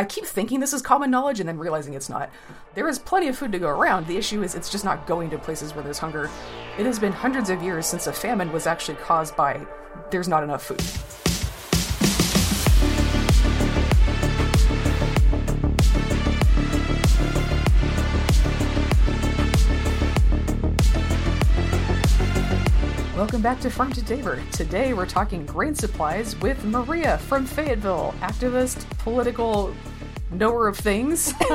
I keep thinking this is common knowledge and then realizing it's not. There is plenty of food to go around. The issue is it's just not going to places where there's hunger. It has been hundreds of years since a famine was actually caused by there's not enough food. Welcome back to Farm to Taber. Today we're talking grain supplies with Maria from Fayetteville, activist, political knower of things,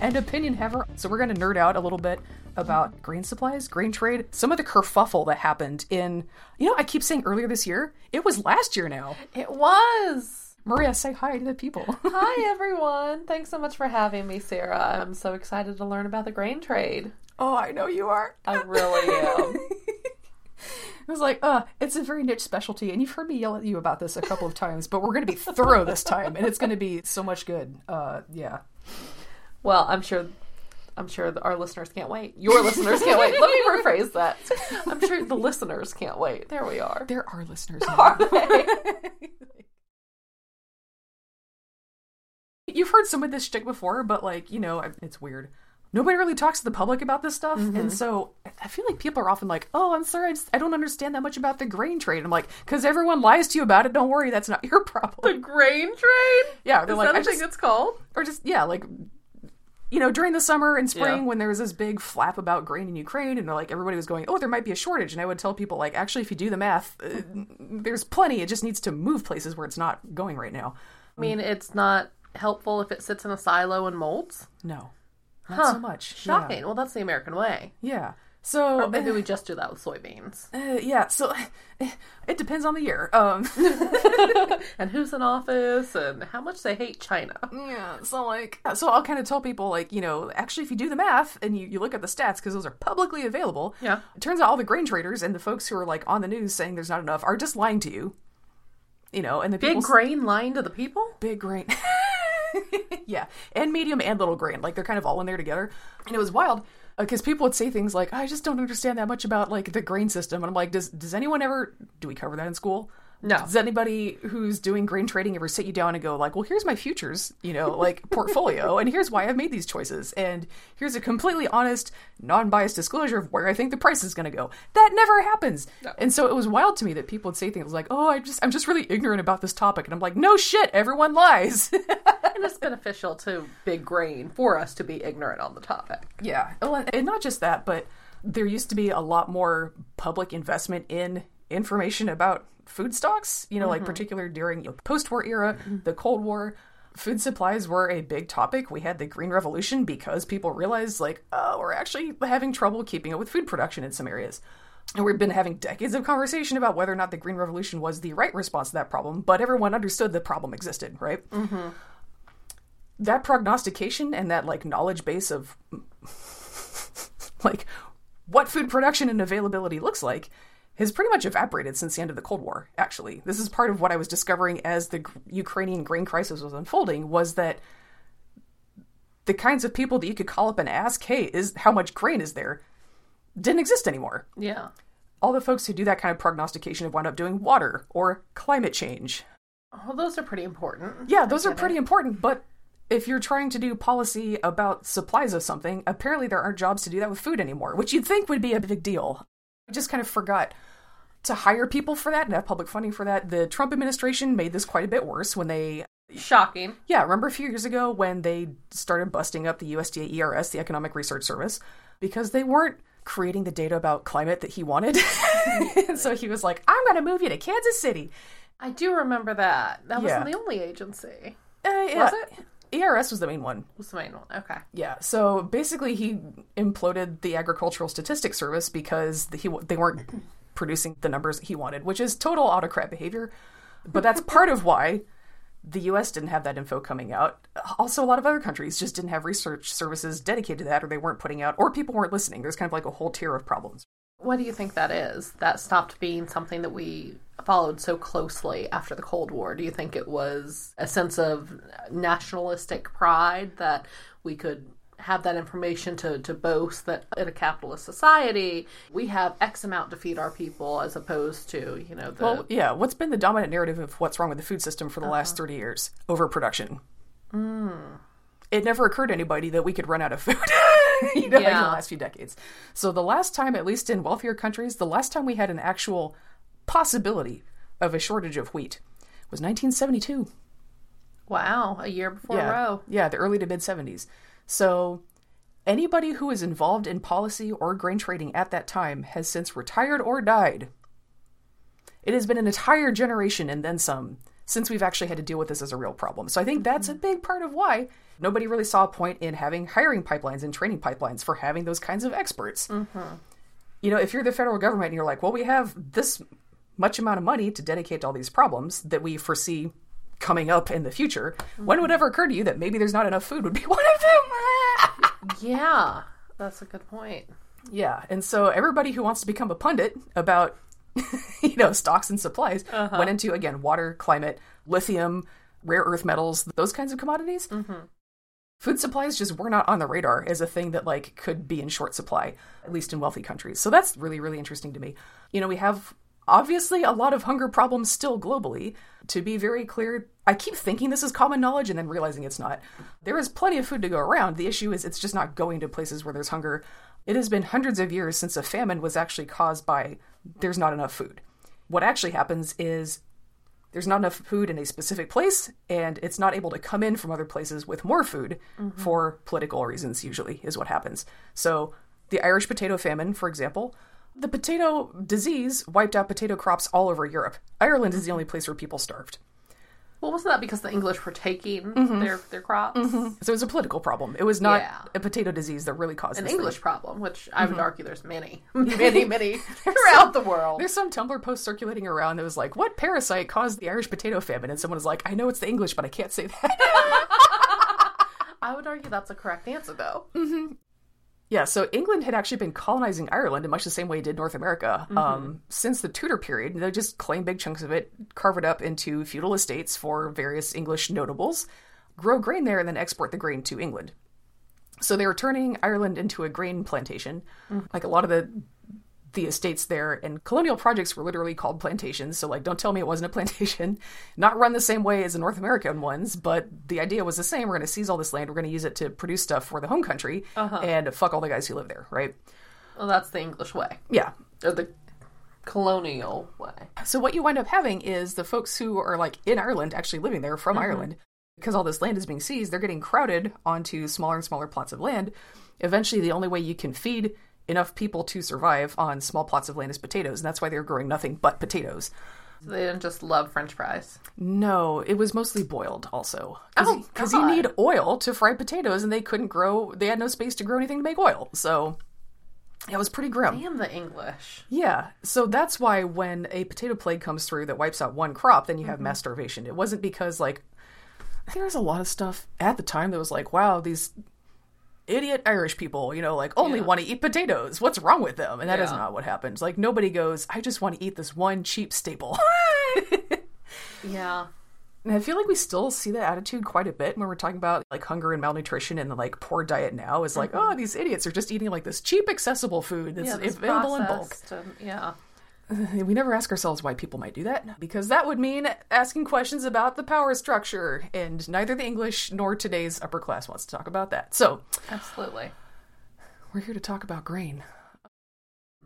and opinion haver. So we're going to nerd out a little bit about grain supplies, grain trade, some of the kerfuffle that happened in, you know, I keep saying earlier this year. It was last year now. It was. Maria, say hi to the people. Hi, everyone. Thanks so much for having me, Sarah. I'm so excited to learn about the grain trade. oh, I know you are. I really am. I was like, uh, it's a very niche specialty, and you've heard me yell at you about this a couple of times, but we're going to be thorough this time, and it's going to be so much good. Uh, yeah. well, I'm sure. I'm sure our listeners can't wait. Your listeners can't wait. Let me rephrase that. I'm sure the listeners can't wait. There we are. There are listeners. Are they? You've heard some of this shtick before, but like, you know, it's weird. Nobody really talks to the public about this stuff, and so I feel like people are often like, "Oh, I'm sorry, I, just, I don't understand that much about the grain trade." I'm like, "Because everyone lies to you about it. Don't worry, that's not your problem. the grain trade? Yeah, they're Is like, that "I a thing it's called? or just yeah, like you know, during the summer and spring Yeah. when there was this big flap about grain in Ukraine, and like everybody was going, "Oh, there might be a shortage," and I would tell people like, "Actually, if you do the math, uh, there's plenty. It just needs to move places where it's not going right now." I mean, it's not helpful if it sits in a silo and molds. No, not Huh. so much. Shocking. Well, that's the American way. Yeah. yeah. So Or maybe we just do that with soybeans. Uh, yeah, so it depends on the year. Um, And who's in office and how much they hate China. yeah, so like, so I'll kind of tell people like, you know, actually, if you do the math and you, you look at the stats because those are publicly available, Yeah. it turns out all the grain traders and the folks who are like on the news saying there's not enough are just lying to you. You know, and the Big grain lying to the people? big grain. yeah, and medium and little grain, like they're kind of all in there together. And it was wild uh, because people would say things like, "I just don't understand that much about like the grain system," and I'm like, "Does does anyone ever do we cover that in school?" No. Does anybody who's doing grain trading ever sit you down and go like, "Well, here's my futures, you know, like portfolio, and here's why I've made these choices, and here's a completely honest, non-biased disclosure of where I think the price is going to go." That never happens, and so it was wild to me that people would say things like, "Oh, I just I'm just really ignorant about this topic," and I'm like, "No shit, everyone lies." And it's beneficial to big grain for us to be ignorant on the topic. Yeah, and not just that, but there used to be a lot more public investment in information about food stocks. You know, like particular during the post-war era, the Cold War. Food supplies were a big topic. We had the Green Revolution because people realized, like, oh, we're actually having trouble keeping up with food production in some areas. And we've been having decades of conversation about whether or not the Green Revolution was the right response to that problem, but everyone understood the problem existed, right? Mm-hmm. That prognostication and that, like, knowledge base of like what food production and availability looks like has pretty much evaporated since the end of the Cold War. Actually, this is part of what I was discovering as the Ukrainian grain crisis was unfolding. Was that the kinds of people that you could call up and ask, "Hey, is how much grain is there?" didn't exist anymore. Yeah. All the folks who do that kind of prognostication have wound up doing water or climate change. Well, those are pretty important. Yeah, those are pretty important, but if you're trying to do policy about supplies of something, apparently there aren't jobs to do that with food anymore, which you'd think would be a big deal. I just kind of forgot to hire people for that and have public funding for that. The Trump administration made this quite a bit worse when they Shocking. yeah, remember a few years ago when they started busting up the USDA ERS, the Economic Research Service, because they weren't creating the data about climate that he wanted. and so he was like, I'm going to move you to Kansas City. I do remember that. That Yeah. wasn't the only agency. Uh, yeah. Was it? ERS was the main one. Was the main one. Okay. Yeah, so basically, he imploded the Agricultural Statistics Service because he they weren't producing the numbers he wanted, which is total autocrat behavior. But that's part of why the U.S. didn't have that info coming out. Also, a lot of other countries just didn't have research services dedicated to that, or they weren't putting out, or people weren't listening. There's kind of like a whole tier of problems. What do you think that is? That stopped being something that we followed so closely after the Cold War. Do you think it was a sense of nationalistic pride that we could have that information to, to boast that in a capitalist society we have X amount to feed our people as opposed to, you know, the Well, yeah. What's been the dominant narrative of what's wrong with the food system for the uh-huh. last 30 years? Overproduction. Mm. It never occurred to anybody that we could run out of food, you know, like in Yeah. the last few decades. So the last time, at least in wealthier countries, the last time we had an actual possibility of a shortage of wheat was 1972. wow, a year before yeah. Roe. Yeah, the early to mid 70s. So anybody who was involved in policy or grain trading at that time has since retired or died. It has been an entire generation and then some since we've actually had to deal with this as a real problem. So I think that's a big part of why nobody really saw a point in having hiring pipelines and training pipelines for having those kinds of experts. You know, if you're the federal government and you're like, well, we have this much amount of money to dedicate to all these problems that we foresee coming up in the future, when would it ever occur to you that maybe there's not enough food would be one of them? Yeah, that's a good point. yeah, and so everybody who wants to become a pundit about you know stocks and supplies uh-huh. went into again water, climate, lithium, rare earth metals, those kinds of commodities. Mm-hmm. Food supplies just were not on the radar as a thing that like could be in short supply, at least in wealthy countries. So that's really really interesting to me. You know, we have obviously a lot of hunger problems still globally. To be very clear, I keep thinking this is common knowledge and then realizing it's not. There is plenty of food to go around. The issue is it's just not going to places where there's hunger. It has been hundreds of years since a famine was actually caused by there's not enough food. What actually happens is there's not enough food in a specific place, and it's not able to come in from other places with more food mm-hmm. for political reasons, usually, is what happens. So, the Irish potato famine, for example, the potato disease wiped out potato crops all over Europe. Ireland is the only place where people starved. Well, wasn't that because the English were taking mm-hmm. their their crops? Mm-hmm. So, it was a political problem. It was not Yeah. a potato disease that really caused An this thing. English problem, which I would mm-hmm. argue there's many, many, many throughout the world. There's some Tumblr post circulating around that was like, "What parasite caused the Irish potato famine?" And someone was like, "I know it's the English, but I can't say that." I would argue that's a correct answer, though. Yeah, so England had actually been colonizing Ireland in much the same way it did North America um, since the Tudor period. They just claim big chunks of it, carve it up into feudal estates for various English notables, grow grain there, and then export the grain to England. So they were turning Ireland into a grain plantation, like a lot of the the estates there. And colonial projects were literally called plantations. So like, don't tell me it wasn't a plantation. Not run the same way as the North American ones, but the idea was the same. We're going to seize all this land. We're going to use it to produce stuff for the home country uh-huh. and fuck all the guys who live there, right? Well, that's the English way, Yeah. or the colonial way. So what you wind up having is the folks who are like in Ireland actually living there from mm-hmm. Ireland because all this land is being seized, they're getting crowded onto smaller and smaller plots of land. Eventually the only way you can feed enough people to survive on small plots of land is potatoes, and that's why they're growing nothing but potatoes. So they didn't just love French fries. No, it was mostly boiled also. Oh, Because you need oil to fry potatoes, and they couldn't grow, they had no space to grow anything to make oil. So it was pretty grim. Damn the English. Yeah, so that's why when a potato plague comes through that wipes out one crop, then you have mm-hmm. mass starvation. It wasn't because like I think there was a lot of stuff at the time that was like, wow, these idiot Irish people, you know, like only Yeah. want to eat potatoes. What's wrong with them? And that is Yeah. not what happens. Like nobody goes, I just want to eat this one cheap staple. Yeah. And I feel like we still see that attitude quite a bit when we're talking about like hunger and malnutrition and the like poor diet now is like, mm-hmm. oh, these idiots are just eating like this cheap, accessible food that's Yeah, available in bulk. and- um, yeah. We never ask ourselves why people might do that, because that would mean asking questions about the power structure, and neither the English nor today's upper class wants to talk about that. So, Absolutely. we're here to talk about grain.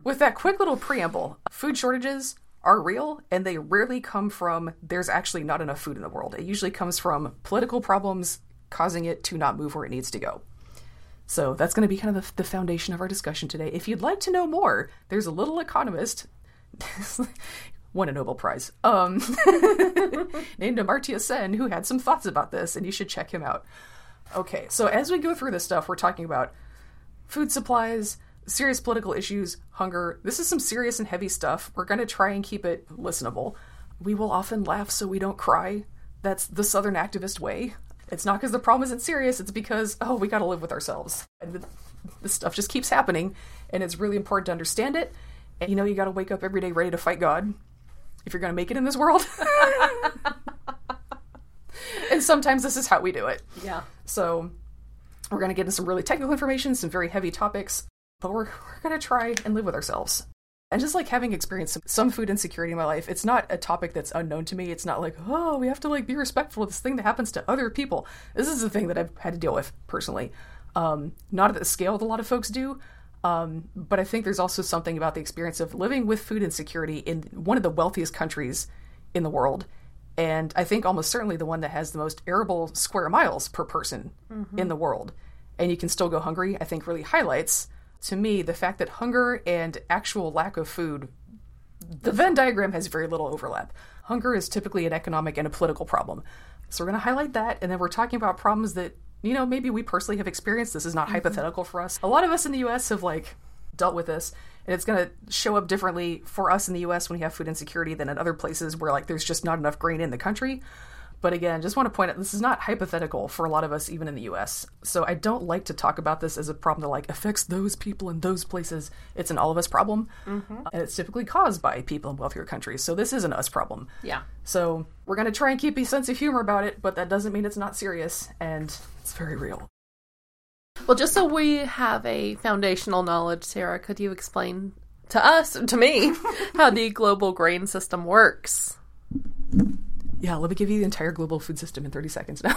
With that quick little preamble, food shortages are real, and they rarely come from there's actually not enough food in the world. It usually comes from political problems causing it to not move where it needs to go. So that's going to be kind of the, the foundation of our discussion today. If you'd like to know more, there's a little economist, won a Nobel Prize, um, named Amartya Sen, who had some thoughts about this, and you should check him out. Okay, so as we go through this stuff, we're talking about food supplies, serious political issues, hunger. This is some serious and heavy stuff. We're going to try and keep it listenable. We will often laugh so we don't cry. That's the Southern activist way. It's not because the problem isn't serious, it's because, oh, we got to live with ourselves. And th- this stuff just keeps happening, and it's really important to understand it. You know, you got to wake up every day ready to fight God if you're going to make it in this world. and sometimes this is how we do it. Yeah. So, We're going to get into some really technical information, some very heavy topics, but we're, we're going to try and live with ourselves. And just like having experienced some, some food insecurity in my life, it's not a topic that's unknown to me. It's not like, oh, we have to like be respectful of this thing that happens to other people. This is a thing that I've had to deal with personally. Um, not at the scale that a lot of folks do, um, but I think there's also something about the experience of living with food insecurity in one of the wealthiest countries in the world. And I think almost certainly the one that has the most arable square miles per person mm-hmm. in the world. And you can still go hungry, I think really highlights to me the fact that hunger and actual lack of food, the Venn diagram has very little overlap. Hunger is typically an economic and a political problem. So we're going to highlight that. And then we're talking about problems that you know, maybe we personally have experienced. This is not mm-hmm. hypothetical for us. A lot of us in the US have like dealt with this and it's going to show up differently for us in the US when we have food insecurity than in other places where like there's just not enough grain in the country. But again, just want to point out this is not hypothetical for a lot of us, even in the US. So I don't like to talk about this as a problem that like affects those people in those places. It's an all of us problem. Mm-hmm. And it's typically caused by people in wealthier countries. So this is an us problem. Yeah. So we're going to try and keep a sense of humor about it, but that doesn't mean it's not serious. And it's very real. Well, just so we have a foundational knowledge, Sarah, could you explain to us, to me, how the global grain system works? Yeah, let me give you the entire global food system in 30 seconds now.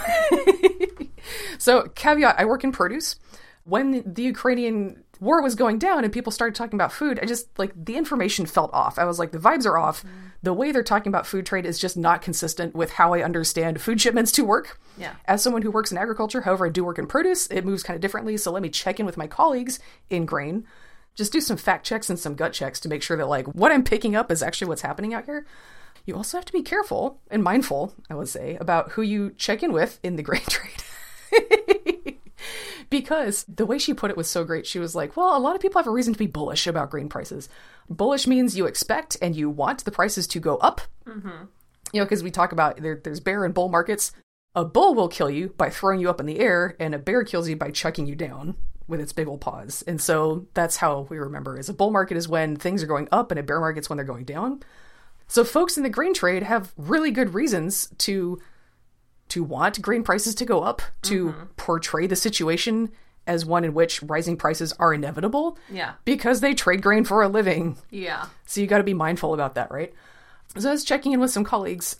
so, caveat I work in produce. When the Ukrainian war was going down and people started talking about food, I just like the information felt off. I was like, the vibes are off. Mm. The way they're talking about food trade is just not consistent with how I understand food shipments to work. Yeah. As someone who works in agriculture, however, I do work in produce, it moves kind of differently. So let me check in with my colleagues in grain. Just do some fact checks and some gut checks to make sure that like what I'm picking up is actually what's happening out here you also have to be careful and mindful, I would say, about who you check in with in the grain trade. because the way she put it was so great. She was like, well, a lot of people have a reason to be bullish about grain prices. Bullish means you expect and you want the prices to go up. Mm-hmm. You know, because we talk about there, there's bear and bull markets. A bull will kill you by throwing you up in the air, and a bear kills you by chucking you down with its big old paws. And so that's how we remember is a bull market is when things are going up and a bear market's when they're going down. So folks in the grain trade have really good reasons to to want grain prices to go up, to mm-hmm. portray the situation as one in which rising prices are inevitable. Yeah. Because they trade grain for a living. Yeah. So you got to be mindful about that, right? So I was checking in with some colleagues.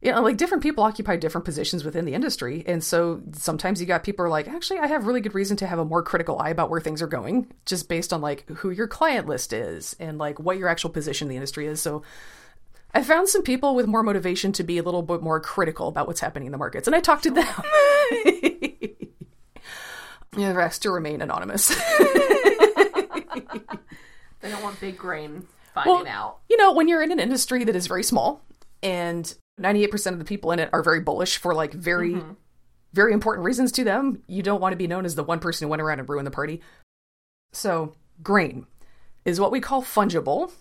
You know, like different people occupy different positions within the industry. And so sometimes you got people are like, actually, I have really good reason to have a more critical eye about where things are going, just based on like who your client list is and like what your actual position in the industry is. So I found some people with more motivation to be a little bit more critical about what's happening in the markets, and I talked to them. the rest to remain anonymous. they don't want big grain finding well, out. You know, when you're in an industry that is very small and 98% of the people in it are very bullish for like very, mm-hmm. very important reasons to them, you don't want to be known as the one person who went around and ruined the party. So, grain is what we call fungible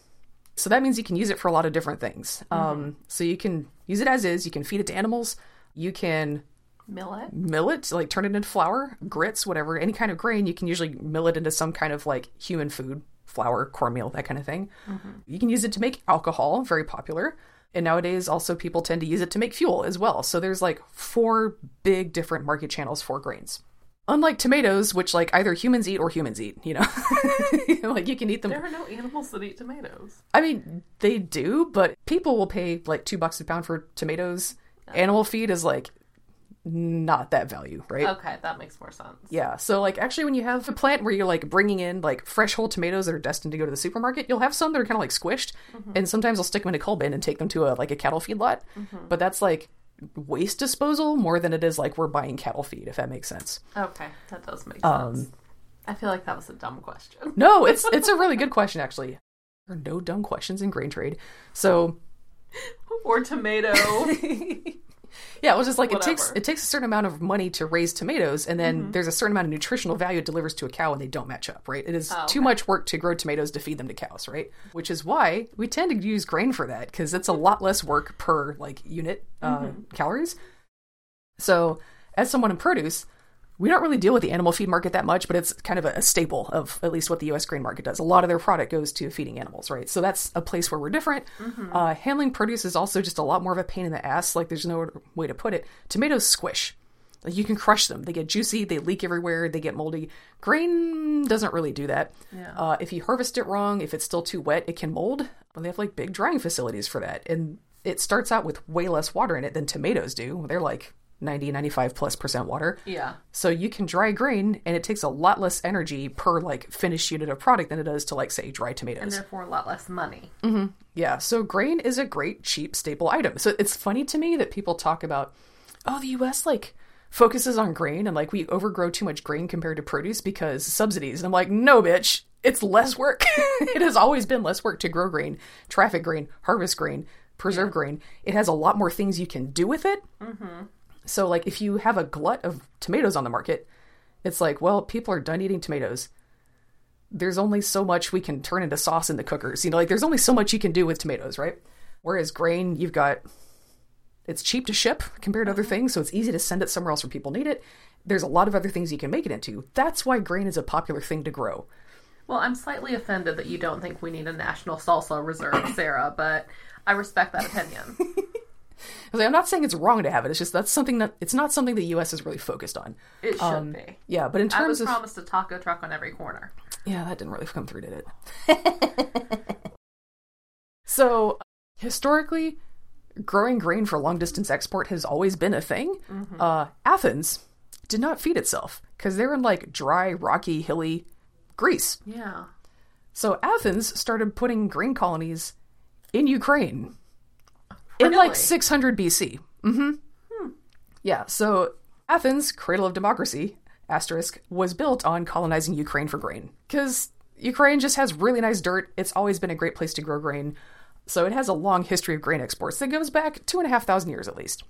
so that means you can use it for a lot of different things. Mm-hmm. Um, so you can use it as is. You can feed it to animals. You can mill it, mill it, like turn it into flour, grits, whatever, any kind of grain. You can usually mill it into some kind of like human food, flour, cornmeal, that kind of thing. Mm-hmm. You can use it to make alcohol, very popular. And nowadays, also people tend to use it to make fuel as well. So there's like four big different market channels for grains unlike tomatoes, which like either humans eat or humans eat, you know, like you can eat them. There are no animals that eat tomatoes. I mean, they do, but people will pay like two bucks a pound for tomatoes. Animal feed is like not that value, right? Okay, that makes more sense. Yeah, so like actually, when you have a plant where you're like bringing in like fresh whole tomatoes that are destined to go to the supermarket, you'll have some that are kind of like squished, mm-hmm. and sometimes I'll stick them in a coal bin and take them to a like a cattle feed lot. Mm-hmm. But that's like waste disposal more than it is like we're buying cattle feed, if that makes sense. Okay, that does make um, sense. I feel like that was a dumb question. no, it's it's a really good question actually. There are no dumb questions in grain trade. So or tomato. yeah, it was just like Whatever. it takes it takes a certain amount of money to raise tomatoes, and then mm-hmm. there's a certain amount of nutritional value it delivers to a cow, and they don't match up, right? It is oh, okay. too much work to grow tomatoes to feed them to cows, right? Which is why we tend to use grain for that because it's a lot less work per like unit uh, mm-hmm. calories. So, as someone in produce, we don't really deal with the animal feed market that much, but it's kind of a, a, staple of at least what the U.S. grain market does. A lot of their product goes to feeding animals, right? So that's a place where we're different. Mm-hmm. Uh, handling produce is also just a lot more of a pain in the ass. Like there's no way to put it. Tomatoes squish. Like you can crush them. They get juicy, they leak everywhere, they get moldy. Grain doesn't really do that. Yeah. Uh, if you harvest it wrong, if it's still too wet, it can mold. And they have like big drying facilities for that. And it starts out with way less water in it than tomatoes do. They're like 90, 95 plus percent water. Yeah. So you can dry grain and it takes a lot less energy per like finished unit of product than it does to like say dry tomatoes. And therefore a lot less money. Mm-hmm. Yeah, so grain is a great cheap staple item. So it's funny to me that people talk about oh the US like focuses on grain and like we overgrow too much grain compared to produce because subsidies. And I'm like, "No, bitch. It's less work. it has always been less work to grow grain, traffic grain, harvest grain, preserve grain. It has a lot more things you can do with it. Mm-hmm. So, like, if you have a glut of tomatoes on the market, it's like, well, people are done eating tomatoes. There's only so much we can turn into sauce in the cookers. You know, like, there's only so much you can do with tomatoes, right? Whereas grain, you've got, it's cheap to ship compared to other uh-huh. things, so it's easy to send it somewhere else where people need it. There's a lot of other things you can make it into. That's why grain is a popular thing to grow. Well, I'm slightly offended that you don't think we need a national salsa reserve, Sarah, but I respect that opinion. I like, I'm not saying it's wrong to have it. It's just that's something that it's not something the U.S. is really focused on. It should be. Yeah, but in terms I was of promised a taco truck on every corner. Yeah, that didn't really come through, did it? so, historically, growing grain for long distance export has always been a thing. Uh, Athens did not feed itself because they're in like dry, rocky, hilly Greece. Yeah. So, Athens started putting grain colonies in Ukraine in Really? like 600 BC. Mm-hmm. Hmm. Yeah, so Athens, cradle of democracy, asterisk, was built on colonizing Ukraine for grain. Because Ukraine just has really nice dirt. It's always been a great place to grow grain. So it has a long history of grain exports that goes back two and a half thousand years at least.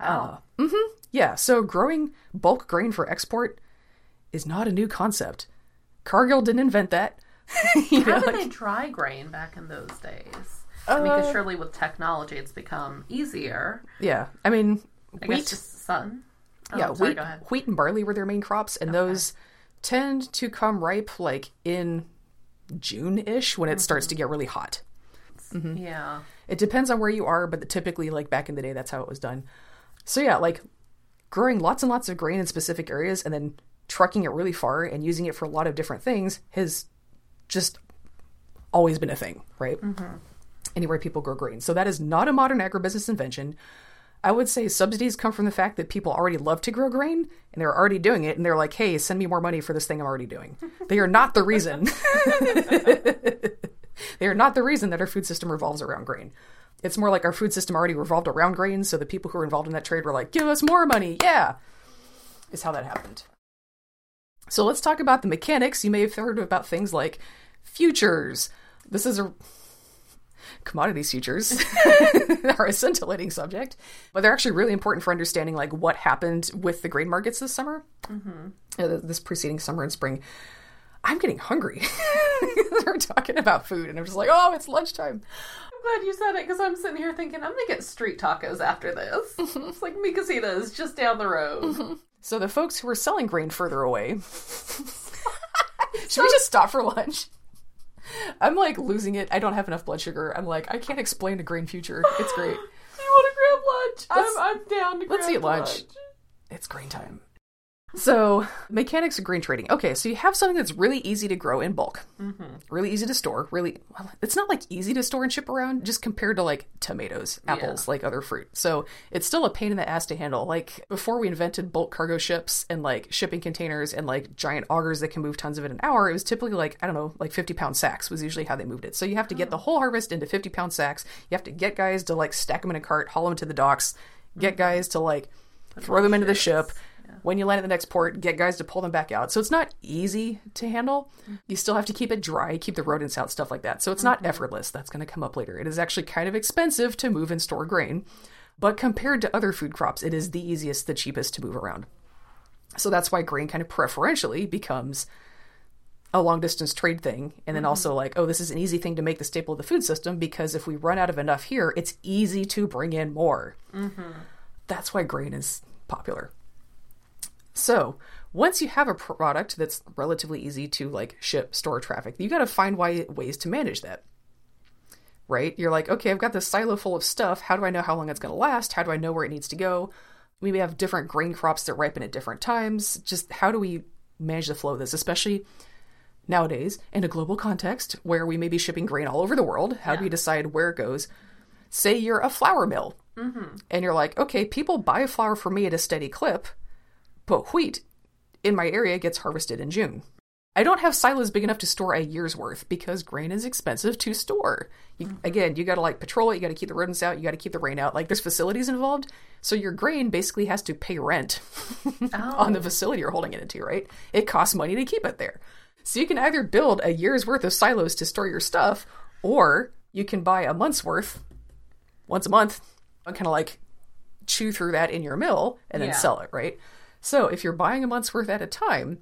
Wow. Uh, mm-hmm. Yeah, so growing bulk grain for export is not a new concept. Cargill didn't invent that. you know, How did like- they dry grain back in those days? I mean, because uh, surely with technology it's become easier. yeah, I mean, I wheat. guess just sun. Oh, yeah, sorry, wheat, wheat and barley were their main crops, and those tend to come ripe like in June-ish when it starts Mm-hmm. to get really hot. Mm-hmm. Yeah. It depends on where you are, but typically, like back in the day, that's how it was done. So yeah, like growing lots and lots of grain in specific areas and then trucking it really far and using it for a lot of different things has just always been a thing, right? Mm-hmm. Anywhere people grow grain. So that is not a modern agribusiness invention. I would say subsidies come from the fact that people already love to grow grain and they're already doing it and they're like, hey, send me more money for this thing I'm already doing. They are not the reason. they are not the reason that our food system revolves around grain. It's more like our food system already revolved around grain, so the people who were involved in that trade were like, give us more money, yeah, is how that happened. So let's talk about the mechanics. You may have heard about things like futures. This is a commodities futures are a scintillating subject, but they're actually really important for understanding like what happened with the grain markets this summer, uh, this preceding summer and spring. I'm getting hungry. We're talking about food, and I'm just like, oh, it's lunchtime. I'm glad you said it because I'm sitting here thinking I'm gonna get street tacos after this. it's like Mi Casita is just down the road. So the folks who are selling grain further away. Should we just stop for lunch? I'm like losing it. I don't have enough blood sugar. I'm like, I can't explain a green future. It's great. you want to grab lunch? I'm, I'm down to let's eat lunch. It's green time. So, mechanics of grain trading. Okay, so you have something that's really easy to grow in bulk, mm-hmm. really easy to store. Really, well, it's not like easy to store and ship around, just compared to like tomatoes, apples, like other fruit. So it's still a pain in the ass to handle. Like before we invented bulk cargo ships and like shipping containers and like giant augers that can move tons of it an hour, it was typically like I don't know, like fifty pound sacks was usually how they moved it. So you have to get the whole harvest into fifty pound sacks. You have to get guys to like stack them in a cart, haul them to the docks, get guys to like throw them into the ship. When you land at the next port, get guys to pull them back out. So it's not easy to handle. You still have to keep it dry, keep the rodents out, stuff like that. So it's not mm-hmm. effortless. That's going to come up later. It is actually kind of expensive to move and store grain. But compared to other food crops, it is the easiest, the cheapest to move around. So that's why grain kind of preferentially becomes a long distance trade thing. And then mm-hmm. also, like, oh, this is an easy thing to make the staple of the food system because if we run out of enough here, it's easy to bring in more. Mm-hmm. That's why grain is popular. So, once you have a product that's relatively easy to like ship, store, traffic, you got to find why, ways to manage that. Right? You're like, okay, I've got this silo full of stuff. How do I know how long it's going to last? How do I know where it needs to go? We may have different grain crops that ripen at different times. Just how do we manage the flow of this, especially nowadays in a global context where we may be shipping grain all over the world? How do we decide where it goes? Say you're a flour mill mm-hmm. and you're like, okay, people buy flour for me at a steady clip, but wheat in my area gets harvested in June. I don't have silos big enough to store a year's worth because grain is expensive to store. You, mm-hmm. Again, you got to like patrol it, you got to keep the rodents out, you got to keep the rain out. Like there's facilities involved, so your grain basically has to pay rent on the oh. facility you're holding it into, right? It costs money to keep it there. So you can either build a year's worth of silos to store your stuff, or you can buy a month's worth once a month and kind of like chew through that in your mill and then Yeah. sell it, right? So if you're buying a month's worth at a time,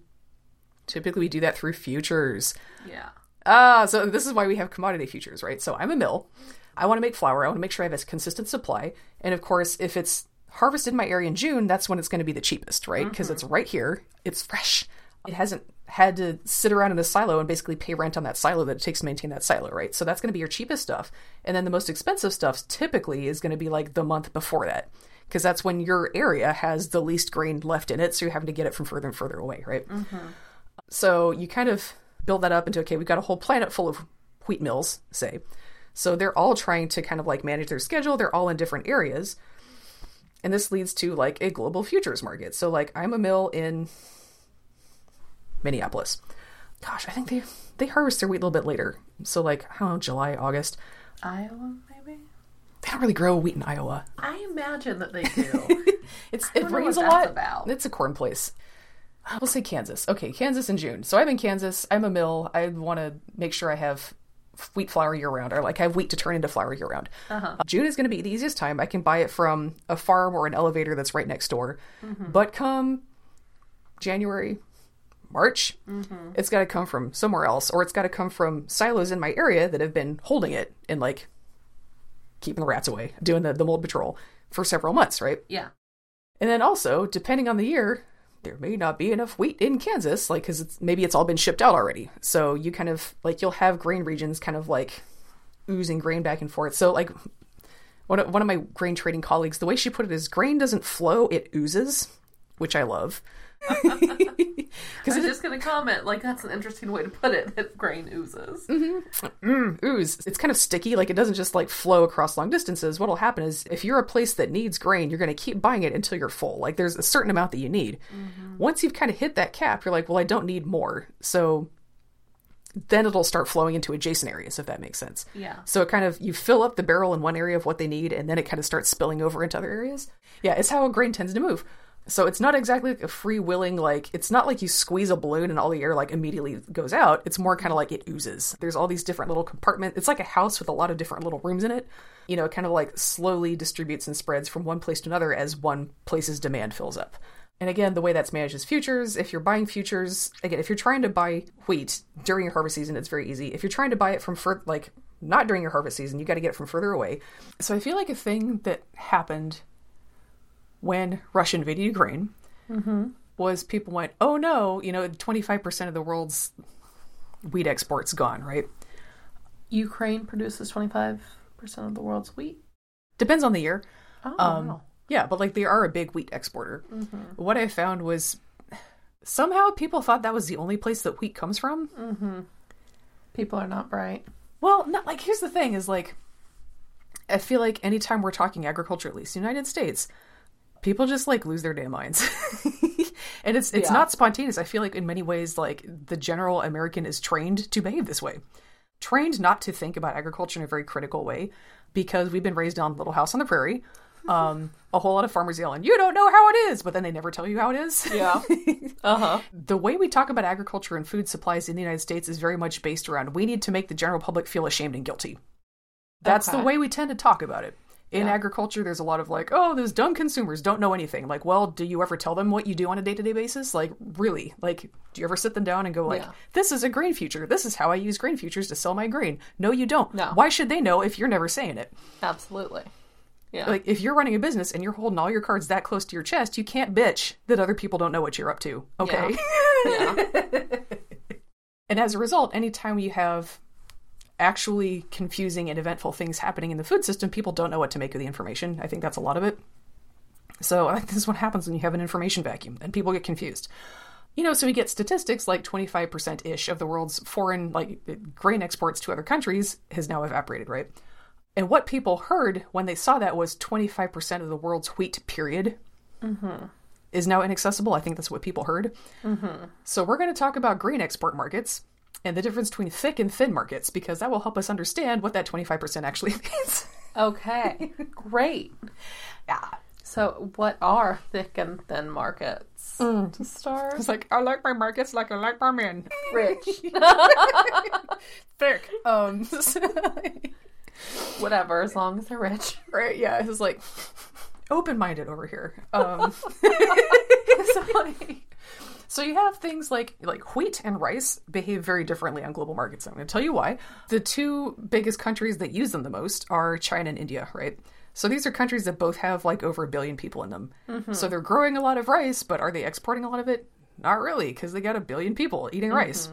typically we do that through futures. Yeah. Ah, so this is why we have commodity futures, right? So I'm a mill. I want to make flour. I want to make sure I have a consistent supply. And of course, if it's harvested in my area in June, that's when it's going to be the cheapest, right? Because it's right here. It's fresh. It hasn't had to sit around in a silo and basically pay rent on that silo that it takes to maintain that silo, right? So that's going to be your cheapest stuff. And then the most expensive stuff typically is going to be like the month before that. Because that's when your area has the least grain left in it, so you're having to get it from further and further away, right? Mm-hmm. So you kind of build that up into okay, we've got a whole planet full of wheat mills, say. So they're all trying to kind of like manage their schedule. They're all in different areas. And this leads to like a global futures market. So like I'm a mill in Minneapolis. Gosh, I think they they harvest their wheat a little bit later. So like, I don't know, July, August. Iowa? They don't really grow wheat in Iowa. I imagine that they do. It's it rains a lot. about. It's a corn place. We'll say Kansas. Okay, Kansas in June. So I'm in Kansas. I'm a mill. I want to make sure I have wheat flour year round, or like I have wheat to turn into flour year round. Uh-huh. Uh, June is going to be the easiest time. I can buy it from a farm or an elevator that's right next door. Mm-hmm. But come January, March, Mm-hmm. it's got to come from somewhere else, or it's got to come from silos in my area that have been holding it in like keeping the rats away, doing the, the mold patrol for several months, right? yeah. And then also, depending on the year, there may not be enough wheat in Kansas, like because it's, maybe it's all been shipped out already. So you kind of like you'll have grain regions kind of like oozing grain back and forth. So like one of, one of my grain trading colleagues, the way she put it is grain doesn't flow, it oozes, which I love. I was just going to comment, like, that's an interesting way to put it, that grain oozes. Mm-hmm. Mm, ooze. It's kind of sticky, like it doesn't just like flow across long distances. What'll happen is if you're a place that needs grain, you're going to keep buying it until you're full. Like there's a certain amount that you need. Mm-hmm. Once you've kind of hit that cap, you're like, well, I don't need more. So then it'll start flowing into adjacent areas, if that makes sense. Yeah. So it kind of you fill up the barrel in one area of what they need, and then it kind of starts spilling over into other areas. Yeah, it's how grain tends to move. So it's not exactly like a free willing like it's not like you squeeze a balloon and all the air like immediately goes out. It's more kind of like it oozes. There's all these different little compartments. It's like a house with a lot of different little rooms in it. You know, it kind of like slowly distributes and spreads from one place to another as one place's demand fills up. And again, the way that's managed is futures. If you're buying futures, again, if you're trying to buy wheat during your harvest season, it's very easy. If you're trying to buy it from fur- like not during your harvest season, you got to get it from further away. So I feel like a thing that happened when Russia invaded Ukraine mm-hmm. was people went, "Oh no, you know, 25% of the world's wheat exports gone, right?" Ukraine produces 25% of the world's wheat. Depends on the year. Oh, Um, wow. Yeah, but like they are a big wheat exporter. Mm-hmm. What I found was somehow people thought that was the only place that wheat comes from. Mm-hmm. People are not bright. Well, not like here's the thing is like I feel like anytime we're talking agriculture, at least United States, people just like lose their damn minds. and it's it's Yeah. not spontaneous. I feel like in many ways like the general American is trained to behave this way. Trained not to think about agriculture in a very critical way because we've been raised on Little House on the Prairie. Um, a whole lot of farmers yelling, "You don't know how it is," but then they never tell you how it is. Yeah. Uh huh. the way we talk about agriculture and food supplies in the United States is very much based around we need to make the general public feel ashamed and guilty. That's the way we tend to talk about it. In Yeah. agriculture, there's a lot of like, oh, those dumb consumers don't know anything. Like, well, do you ever tell them what you do on a day to day basis? Like, really? Like, do you ever sit them down and go, like, Yeah. this is a grain future. This is how I use grain futures to sell my grain? No, you don't. No. Why should they know if you're never saying it? Absolutely. Yeah. Like, if you're running a business and you're holding all your cards that close to your chest, you can't bitch that other people don't know what you're up to. Okay. yeah. And as a result, anytime you have actually confusing and eventful things happening in the food system, people don't know what to make of the information. I think that's a lot of it. So I think this is what happens when you have an information vacuum and people get confused. You know, so we get statistics like 25% ish of the world's foreign like grain exports to other countries has now evaporated, right? And what people heard when they saw that was 25% of the world's wheat period mm-hmm. is now inaccessible. I think that's what people heard. Mm-hmm. So we're going to talk about grain export markets and the difference between thick and thin markets because that will help us understand what that 25% actually means. Okay, great. yeah. So, what are thick and thin markets to start? It's like, I like my markets like I like my men. Rich, Thick. Um, whatever, as long as they're rich. right, yeah, it's like open minded over here. Um, so, like- so you have things like like wheat and rice behave very differently on global markets. I'm going to tell you why. The two biggest countries that use them the most are China and India, right? So these are countries that both have like over a billion people in them. Mm-hmm. So they're growing a lot of rice, but are they exporting a lot of it? Not really, because they got a billion people eating mm-hmm. rice.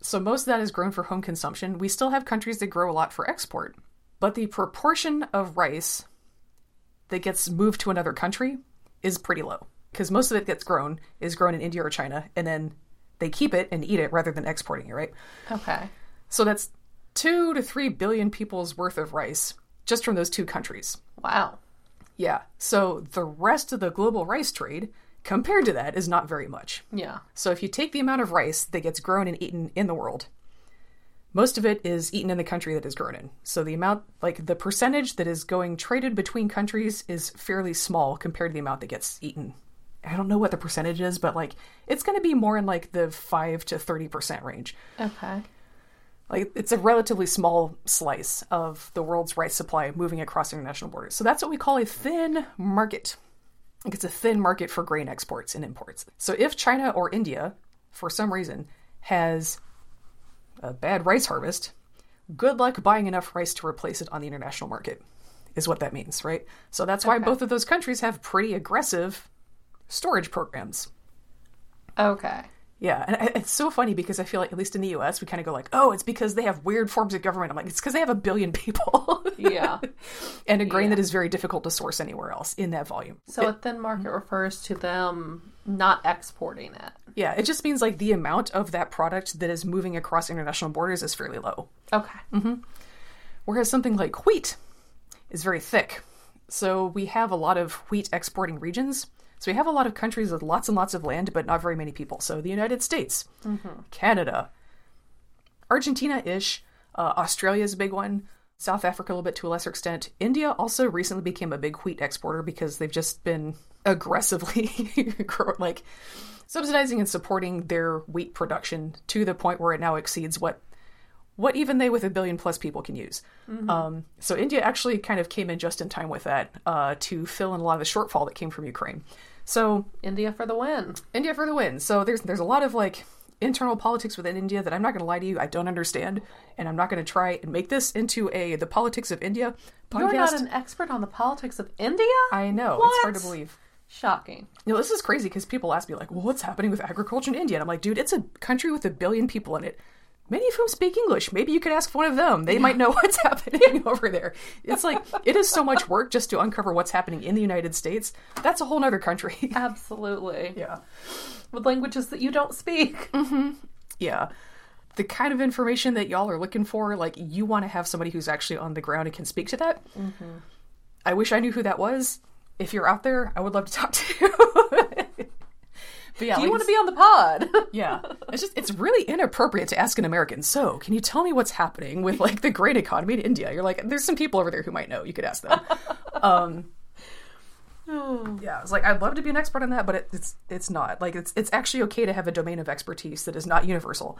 So most of that is grown for home consumption. We still have countries that grow a lot for export, but the proportion of rice that gets moved to another country is pretty low because most of it gets grown is grown in India or China, and then they keep it and eat it rather than exporting it, right? Okay. So that's two to three billion people's worth of rice just from those two countries. Wow. Yeah. So the rest of the global rice trade compared to that is not very much. Yeah. So if you take the amount of rice that gets grown and eaten in the world, most of it is eaten in the country that is grown in. So the amount, like the percentage that is going traded between countries is fairly small compared to the amount that gets eaten. I don't know what the percentage is, but like it's going to be more in like the 5 to 30% range. Okay. Like it's a relatively small slice of the world's rice supply moving across international borders. So that's what we call a thin market. Like it's a thin market for grain exports and imports. So if China or India, for some reason, has a bad rice harvest, good luck buying enough rice to replace it on the international market, is what that means, right? So that's why Okay. both of those countries have pretty aggressive storage programs. Okay. Yeah, and it's so funny because I feel like at least in the U.S. we kind of go like, "Oh, it's because they have weird forms of government." I'm like, it's because they have a billion people, Yeah. and a grain Yeah. that is very difficult to source anywhere else in that volume. So a thin market refers to them not exporting it. Yeah, it just means like the amount of that product that is moving across international borders is fairly low, Okay. Mm-hmm. whereas something like wheat is very thick. So we have a lot of wheat exporting regions. So we have a lot of countries with lots and lots of land, but not very many people. So the United States, Canada, Argentina ish, uh, Australia is a big one, South Africa a little bit to a lesser extent. India also recently became a big wheat exporter because they've just been aggressively like subsidizing and supporting their wheat production to the point where it now exceeds what what even they with a billion plus people can use. Um, so India actually kind of came in just in time with that uh, to fill in a lot of the shortfall that came from Ukraine. So India for the win. India for the win. So there's there's a lot of like internal politics within India that I'm not going to lie to you, I don't understand, and I'm not going to try and make this into a the politics of India podcast. You're not an expert on the politics of India? I know it's hard to What? believe. Shocking. You know, this is crazy because people ask me like, "Well, what's happening with agriculture in India?" And I'm like, "Dude, it's a country with a billion people in it." Many of whom speak English. Maybe you could ask one of them. They might know what's happening over there. It's like it is so much work just to uncover what's happening in the United States. That's a whole other country. Absolutely. yeah. With languages that you don't speak. Mm-hmm. Yeah. The kind of information that y'all are looking for, like, you want to have somebody who's actually on the ground and can speak to that. Mm-hmm. I wish I knew who that was. If you're out there, I would love to talk to you. But yeah, Do you like, want to be on the pod? yeah, it's just it's really inappropriate to ask an American. So, can you tell me what's happening with like the great economy in India? You're like, there's some people over there who might know. You could ask them. um, yeah, it's like I'd love to be an expert on that, but it, it's it's not. Like it's it's actually okay to have a domain of expertise that is not universal.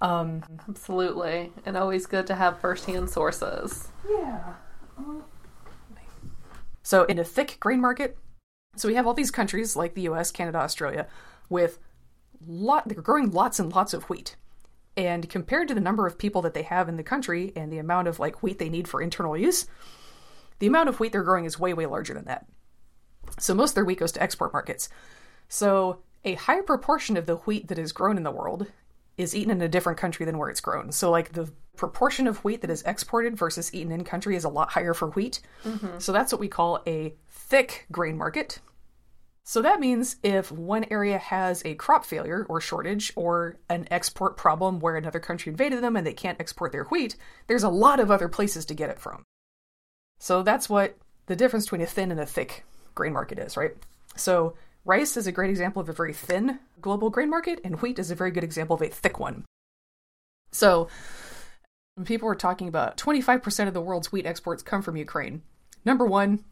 Um, Absolutely. And always good to have firsthand sources. Yeah. So in a thick grain market, so we have all these countries like the US, Canada, Australia with lot they're growing lots and lots of wheat. And compared to the number of people that they have in the country and the amount of like wheat they need for internal use, the amount of wheat they're growing is way way larger than that. So most of their wheat goes to export markets. So a high proportion of the wheat that is grown in the world is eaten in a different country than where it's grown. So, like the proportion of wheat that is exported versus eaten in country is a lot higher for wheat. Mm-hmm. So, that's what we call a thick grain market. So, that means if one area has a crop failure or shortage or an export problem where another country invaded them and they can't export their wheat, there's a lot of other places to get it from. So, that's what the difference between a thin and a thick grain market is, right? So, rice is a great example of a very thin global grain market, and wheat is a very good example of a thick one. So, people were talking about 25% of the world's wheat exports come from Ukraine, number one,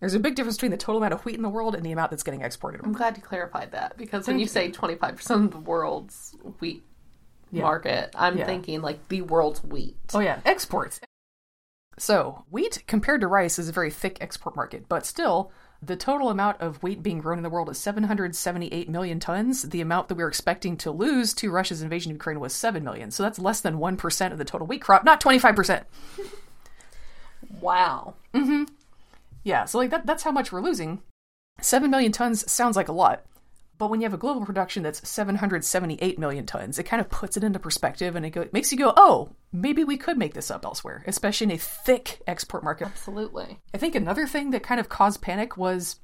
there's a big difference between the total amount of wheat in the world and the amount that's getting exported. I'm glad you clarified that because when you say 25% of the world's wheat Yeah. market, I'm Yeah. thinking like the world's wheat. Oh, yeah, exports. So, wheat compared to rice is a very thick export market, but still, the total amount of wheat being grown in the world is 778 million tons. The amount that we were expecting to lose to Russia's invasion of Ukraine was 7 million. So that's less than 1% of the total wheat crop, not 25%. Wow. Mm-hmm. Yeah, so like that that's how much we're losing. 7 million tons sounds like a lot. But when you have a global production that's 778 million tons, it kind of puts it into perspective and it go, makes you go, "Oh, maybe we could make this up elsewhere, especially in a thick export market." Absolutely. I think another thing that kind of caused panic was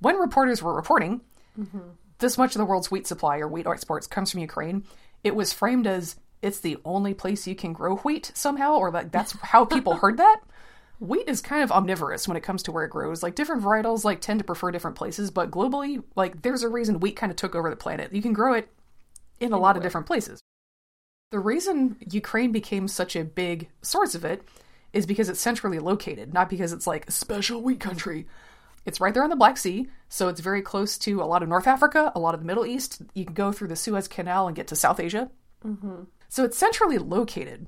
when reporters were reporting mm-hmm. this much of the world's wheat supply or wheat exports comes from Ukraine, it was framed as it's the only place you can grow wheat somehow, or like that's how people heard that. Wheat is kind of omnivorous when it comes to where it grows. Like different varietals like tend to prefer different places, but globally, like there's a reason wheat kind of took over the planet. You can grow it in a lot of different places. The reason Ukraine became such a big source of it is because it's centrally located, not because it's like a special wheat country. It's right there on the Black Sea, so it's very close to a lot of North Africa, a lot of the Middle East. You can go through the Suez Canal and get to South Asia. Mm-hmm. So it's centrally located.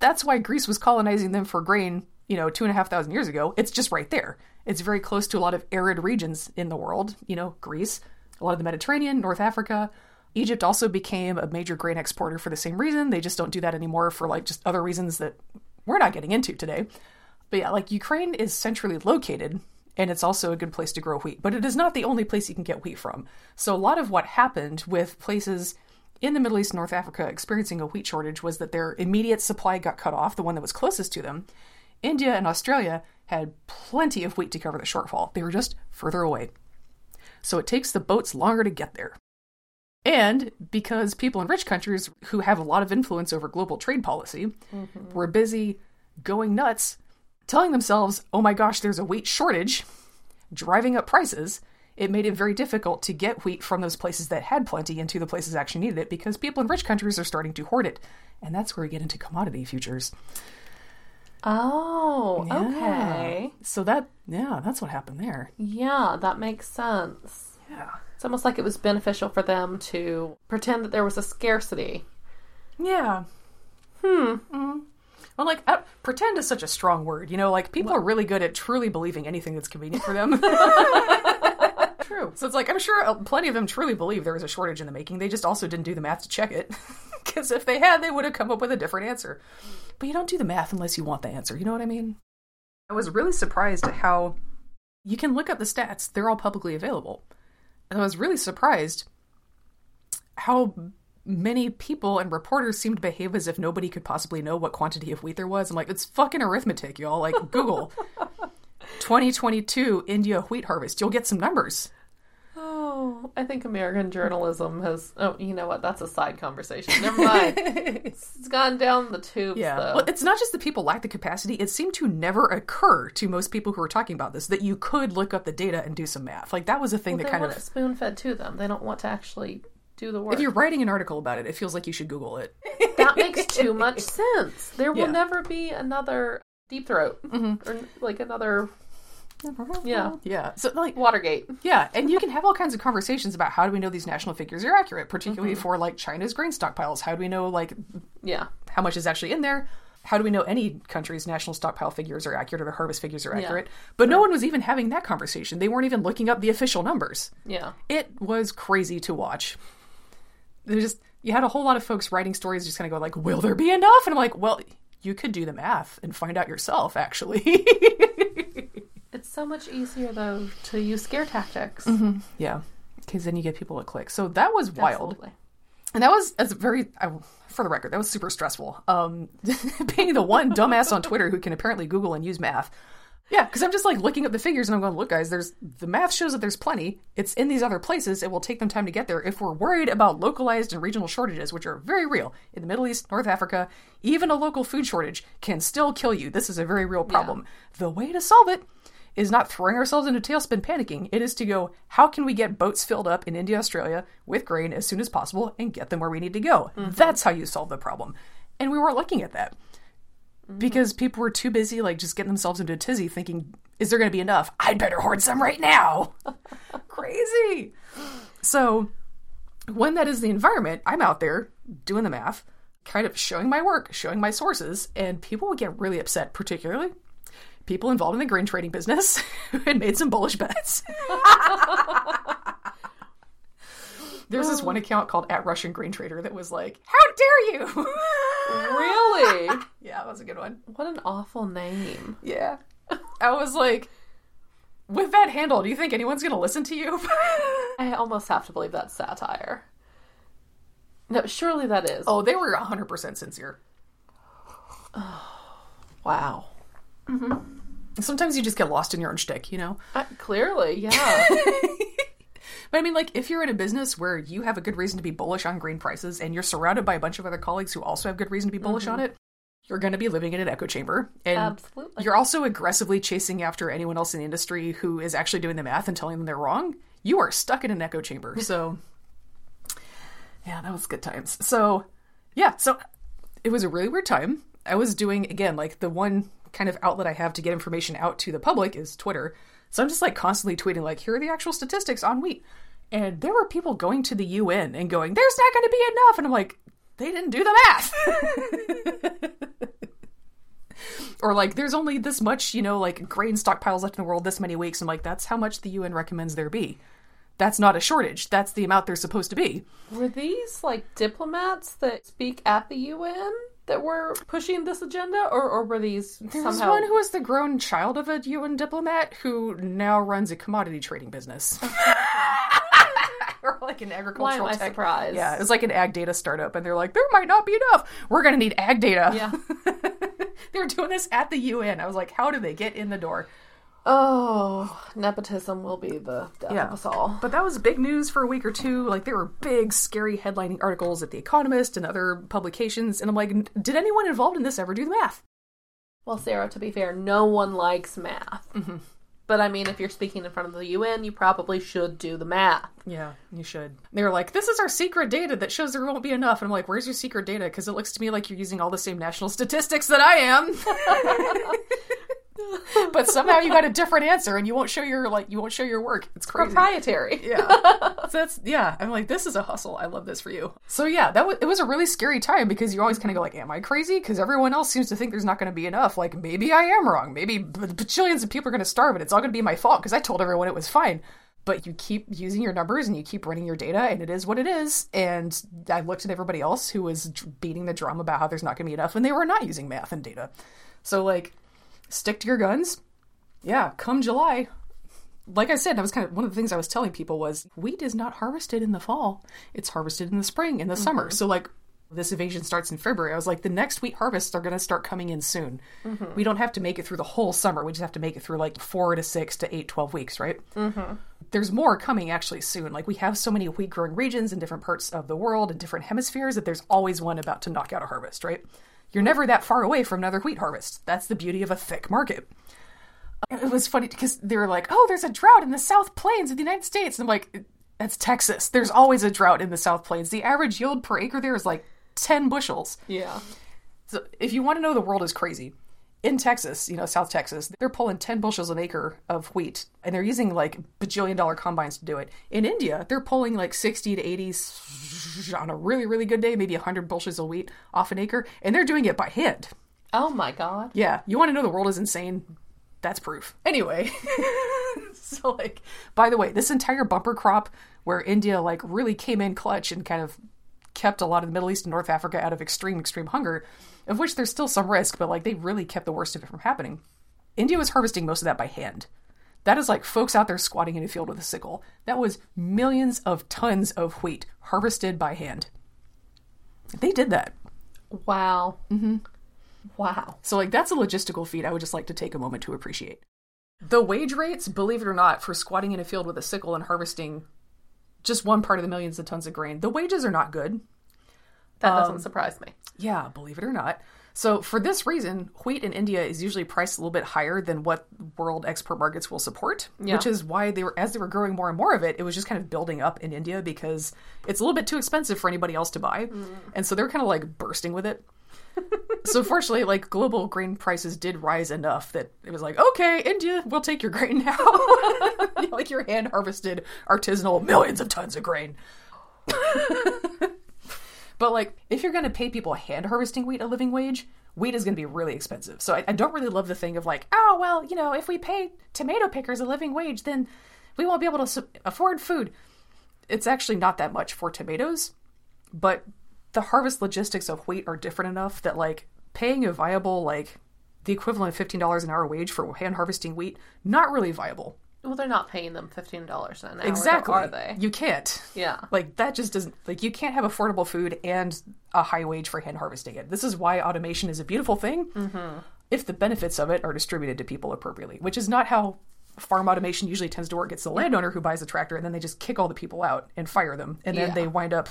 That's why Greece was colonizing them for grain, you know, two and a half thousand years ago. It's just right there. It's very close to a lot of arid regions in the world, you know, Greece, a lot of the Mediterranean, North Africa. Egypt also became a major grain exporter for the same reason. They just don't do that anymore for like just other reasons that we're not getting into today. But yeah, like Ukraine is centrally located and it's also a good place to grow wheat, but it is not the only place you can get wheat from. So a lot of what happened with places in the Middle East North Africa experiencing a wheat shortage was that their immediate supply got cut off, the one that was closest to them. India and Australia had plenty of wheat to cover the shortfall. They were just further away. So it takes the boats longer to get there. And because people in rich countries who have a lot of influence over global trade policy mm-hmm. were busy going nuts, telling themselves, oh my gosh, there's a wheat shortage, driving up prices, it made it very difficult to get wheat from those places that had plenty into the places that actually needed it because people in rich countries are starting to hoard it. And that's where we get into commodity futures. Oh, okay. So that, yeah, that's what happened there. Yeah, that makes sense. Yeah. It's almost like it was beneficial for them to pretend that there was a scarcity. Yeah. Hmm. Well, like, uh, pretend is such a strong word. You know, like, people are really good at truly believing anything that's convenient for them. True. so it's like, I'm sure uh, plenty of them truly believe there was a shortage in the making. They just also didn't do the math to check it. Because if they had, they would have come up with a different answer. But you don't do the math unless you want the answer. You know what I mean? I was really surprised at how you can look up the stats, they're all publicly available. And I was really surprised how many people and reporters seemed to behave as if nobody could possibly know what quantity of wheat there was. I'm like, it's fucking arithmetic, y'all. Like, Google 2022 India wheat harvest. You'll get some numbers. Oh, I think American journalism has. Oh, you know what? That's a side conversation. Never mind. it's gone down the tubes, Yeah. though. Well, it's not just that people lack the capacity, it seemed to never occur to most people who were talking about this that you could look up the data and do some math. Like, that was a thing they that kind want of. spoon fed to them. They don't want to actually do the work. If you're writing an article about it, it feels like you should Google it. that makes too much sense. There will Yeah. never be another Deep Throat mm-hmm. or like another Yeah. Yeah. So, like, Watergate. Yeah, and you can have all kinds of conversations about how do we know these national figures are accurate, particularly mm-hmm. for like China's grain stockpiles. How do we know like Yeah. how much is actually in there? How do we know any country's national stockpile figures are accurate or the harvest figures are accurate? But no one was even having that conversation. They weren't even looking up the official numbers. Yeah. It was crazy to watch. There's just you had a whole lot of folks writing stories just kind of go like, "Will there be enough?" And I'm like, "Well, you could do the math and find out yourself, actually." So much easier though to use scare tactics. yeah, because then you get people to click. So that was wild. Absolutely. And that was as very I, for the record, that was super stressful. Um, being the one dumbass on Twitter who can apparently Google and use math. Yeah, because I'm just like looking at the figures and I'm going, look, guys, there's the math shows that there's plenty. It's in these other places. It will take them time to get there. If we're worried about localized and regional shortages, which are very real in the Middle East, North Africa, even a local food shortage can still kill you. This is a very real problem. The way to solve it is not throwing ourselves into tailspin panicking. It is to go, how can we get boats filled up in India, Australia with grain as soon as possible and get them where we need to go? Mm-hmm. That's how you solve the problem. And we weren't looking at that mm-hmm. because people were too busy like just getting themselves into a tizzy thinking is there going to be enough i'd better hoard some right now crazy so when that is the environment i'm out there doing the math kind of showing my work showing my sources and people would get really upset particularly people involved in the grain trading business who had made some bullish bets there's this one account called at russian grain trader that was like how dare you Really? yeah that was a good one what an awful name. Yeah. I was like, with that handle, do you think anyone's going to listen to you? I almost have to believe that's satire. No, surely that is. oh, they were 100% sincere. wow. Mm-hmm. Sometimes you just get lost in your own shtick, you know? Uh, clearly, yeah. But I mean, like, if you're in a business where you have a good reason to be bullish on grain prices and you're surrounded by a bunch of other colleagues who also have good reason to be bullish on it, you're going to be living in an echo chamber. And Absolutely. you're also aggressively chasing after anyone else in the industry who is actually doing the math and telling them they're wrong. You are stuck in an echo chamber. So, yeah, that was good times. So, yeah, so it was a really weird time. I was doing, again, like the one kind of outlet I have to get information out to the public is Twitter. So I'm just like constantly tweeting, like, here are the actual statistics on wheat. And there were people going to the UN and going, there's not going to be enough. And I'm like, they didn't do the math. or like, there's only this much, you know, like grain stockpiles left in the world this many weeks. I'm like, that's how much the UN recommends there be. That's not a shortage. That's the amount there's supposed to be. were these like diplomats that speak at the UN that were pushing this agenda, or, or were these There was somehow? one who was the grown child of a UN diplomat who now runs a commodity trading business. or like an Why am agricultural I tech. surprised? Yeah, it's like an ag data startup, and they're like, there might not be enough. We're going to need ag data. Yeah. they were doing this at the UN. I was like, how do they get in the door? Oh, nepotism will be the death Yeah. of us all. But that was big news for a week or two. Like, there were big, scary headlining articles at The Economist and other publications. And I'm like, did anyone involved in this ever do the math? Well, Sarah, to be fair, no one likes math. Mm-hmm. But I mean, if you're speaking in front of the UN, you probably should do the math. Yeah, you should. They were like, this is our secret data that shows there won't be enough. And I'm like, where's your secret data? Because it looks to me like you're using all the same national statistics that I am. but somehow you got a different answer and you won't show your like you won't show your work. It's crazy. Proprietary. Yeah. so that's yeah. I'm like, this is a hustle. I love this for you. So yeah, that was it was a really scary time because you always kind of go like, am I crazy? Because everyone else seems to think there's not going to be enough. Like maybe I am wrong. Maybe bajillions of people are going to starve and it's all going to be my fault because I told everyone it was fine. But you keep using your numbers and you keep running your data and it is what it is. And I looked at everybody else who was beating the drum about how there's not going to be enough and they were not using math and data. So like, stick to your guns. Yeah, come July, like I said, that was kind of one of the things I was telling people was wheat is not harvested in the fall. It's harvested in the spring, in the summer. So like this evasion starts in February. I was like, the next wheat harvests are going to start coming in soon. We don't have to make it through the whole summer. We just have to make it through like four to six to eight, 12 weeks, right? Mm-hmm. There's more coming actually soon. Like we have so many wheat growing regions in different parts of the world and different hemispheres that there's always one about to knock out a harvest, right? You're never that far away from another wheat harvest. That's the beauty of a thick market it was funny because they were like, "Oh, there's a drought in the South Plains of the United States." And I'm like, "That's Texas. There's always a drought in the South Plains. The average yield per acre there is like 10 bushels." Yeah. So if you want to know the world is crazy, in Texas, you know, South Texas, they're pulling 10 bushels an acre of wheat and they're using like bajillion dollar combines to do it. In India, they're pulling like 60 to 80 on a really really good day, maybe 100 bushels of wheat off an acre, and they're doing it by hand. Oh my god. Yeah, you want to know the world is insane? That's proof. Anyway, so like, by the way, this entire bumper crop where India like really came in clutch and kind of kept a lot of the Middle East and North Africa out of extreme, extreme hunger, of which there's still some risk, but like they really kept the worst of it from happening. India was harvesting most of that by hand. That is like folks out there squatting in a field with a sickle. That was millions of tons of wheat harvested by hand. They did that. Wow. Mm-hmm. Wow. So, like, that's a logistical feat I would just like to take a moment to appreciate. The wage rates, believe it or not, for squatting in a field with a sickle and harvesting just one part of the millions of tons of grain, the wages are not good. That doesn't surprise me. Yeah, believe it or not. So, for this reason, wheat in India is usually priced a little bit higher than what world export markets will support, Yeah. which is why they were, as they were growing more and more of it, it was just kind of building up in India because it's a little bit too expensive for anybody else to buy. Mm. And so they're kind of like bursting with it. so, fortunately, like global grain prices did rise enough that it was like, okay, India, we'll take your grain now. like your hand harvested artisanal millions of tons of grain. But like, if you're going to pay people hand harvesting wheat a living wage, wheat is going to be really expensive. So I, I don't really love the thing of like, oh well, you know, if we pay tomato pickers a living wage, then we won't be able to su- afford food. It's actually not that much for tomatoes, but the harvest logistics of wheat are different enough that like paying a viable like the equivalent of fifteen dollars an hour wage for hand harvesting wheat not really viable. Well, they're not paying them fifteen dollars an hour, Exactly. are they? You can't. Yeah. Like that just doesn't like you can't have affordable food and a high wage for hand harvesting it. This is why automation is a beautiful thing. Mm-hmm. If the benefits of it are distributed to people appropriately, which is not how farm automation usually tends to work. It's the landowner who buys the tractor and then they just kick all the people out and fire them, and then Yeah. they wind up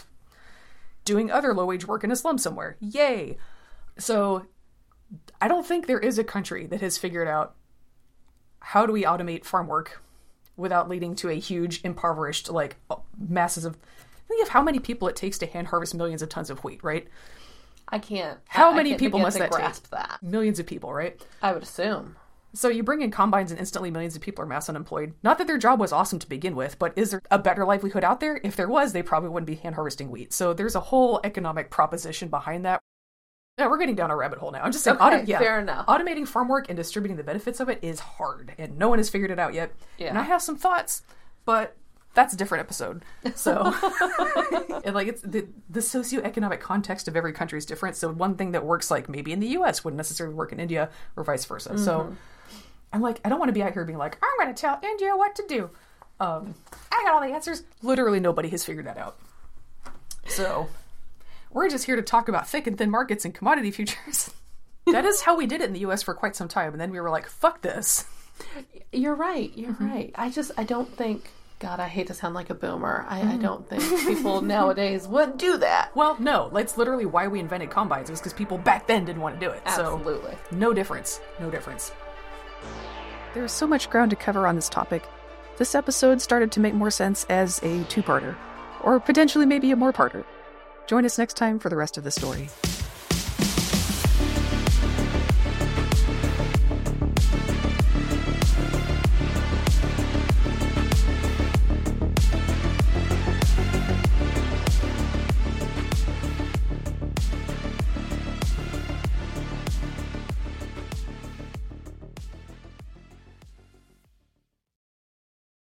doing other low wage work in a slum somewhere. Yay! So I don't think there is a country that has figured out how do we automate farm work without leading to a huge impoverished like uh, masses of think of how many people it takes to hand harvest millions of tons of wheat right I can't. How I- I many can't people must that take? that? millions of people right I would assume. so you bring in combines and instantly millions of people are mass unemployed not that their job was awesome to begin with but is there a better livelihood out there if there was they probably wouldn't be hand harvesting wheat so there's a whole economic proposition behind that yeah, we're getting down a rabbit hole now. I'm just saying, Okay, auto- yeah, fair enough. automating farm work and distributing the benefits of it is hard, and no one has figured it out yet. Yeah. And I have some thoughts, but that's a different episode. So, and like it's the the socioeconomic context of every country is different. So one thing that works like maybe in the U.S. wouldn't necessarily work in India, or vice versa. So, Mm-hmm. I'm like, I don't want to be out here being like, I'm going to tell India what to do. Um, I got all the answers. Literally, nobody has figured that out. So, we're just here to talk about thick and thin markets and commodity futures. that is how we did it in the US for quite some time. And then we were like, fuck this. You're right. You're Mm-hmm. right. I just I don't think. God, I hate to sound like a boomer. I, Mm-hmm. I don't think people nowadays would do that. Well, no, that's literally why we invented combines. It was because people back then didn't want to do it. Absolutely. So, no difference. No difference. There is so much ground to cover on this topic. This episode started to make more sense as a two parter, or potentially maybe a more parter. Join us next time for the rest of the story.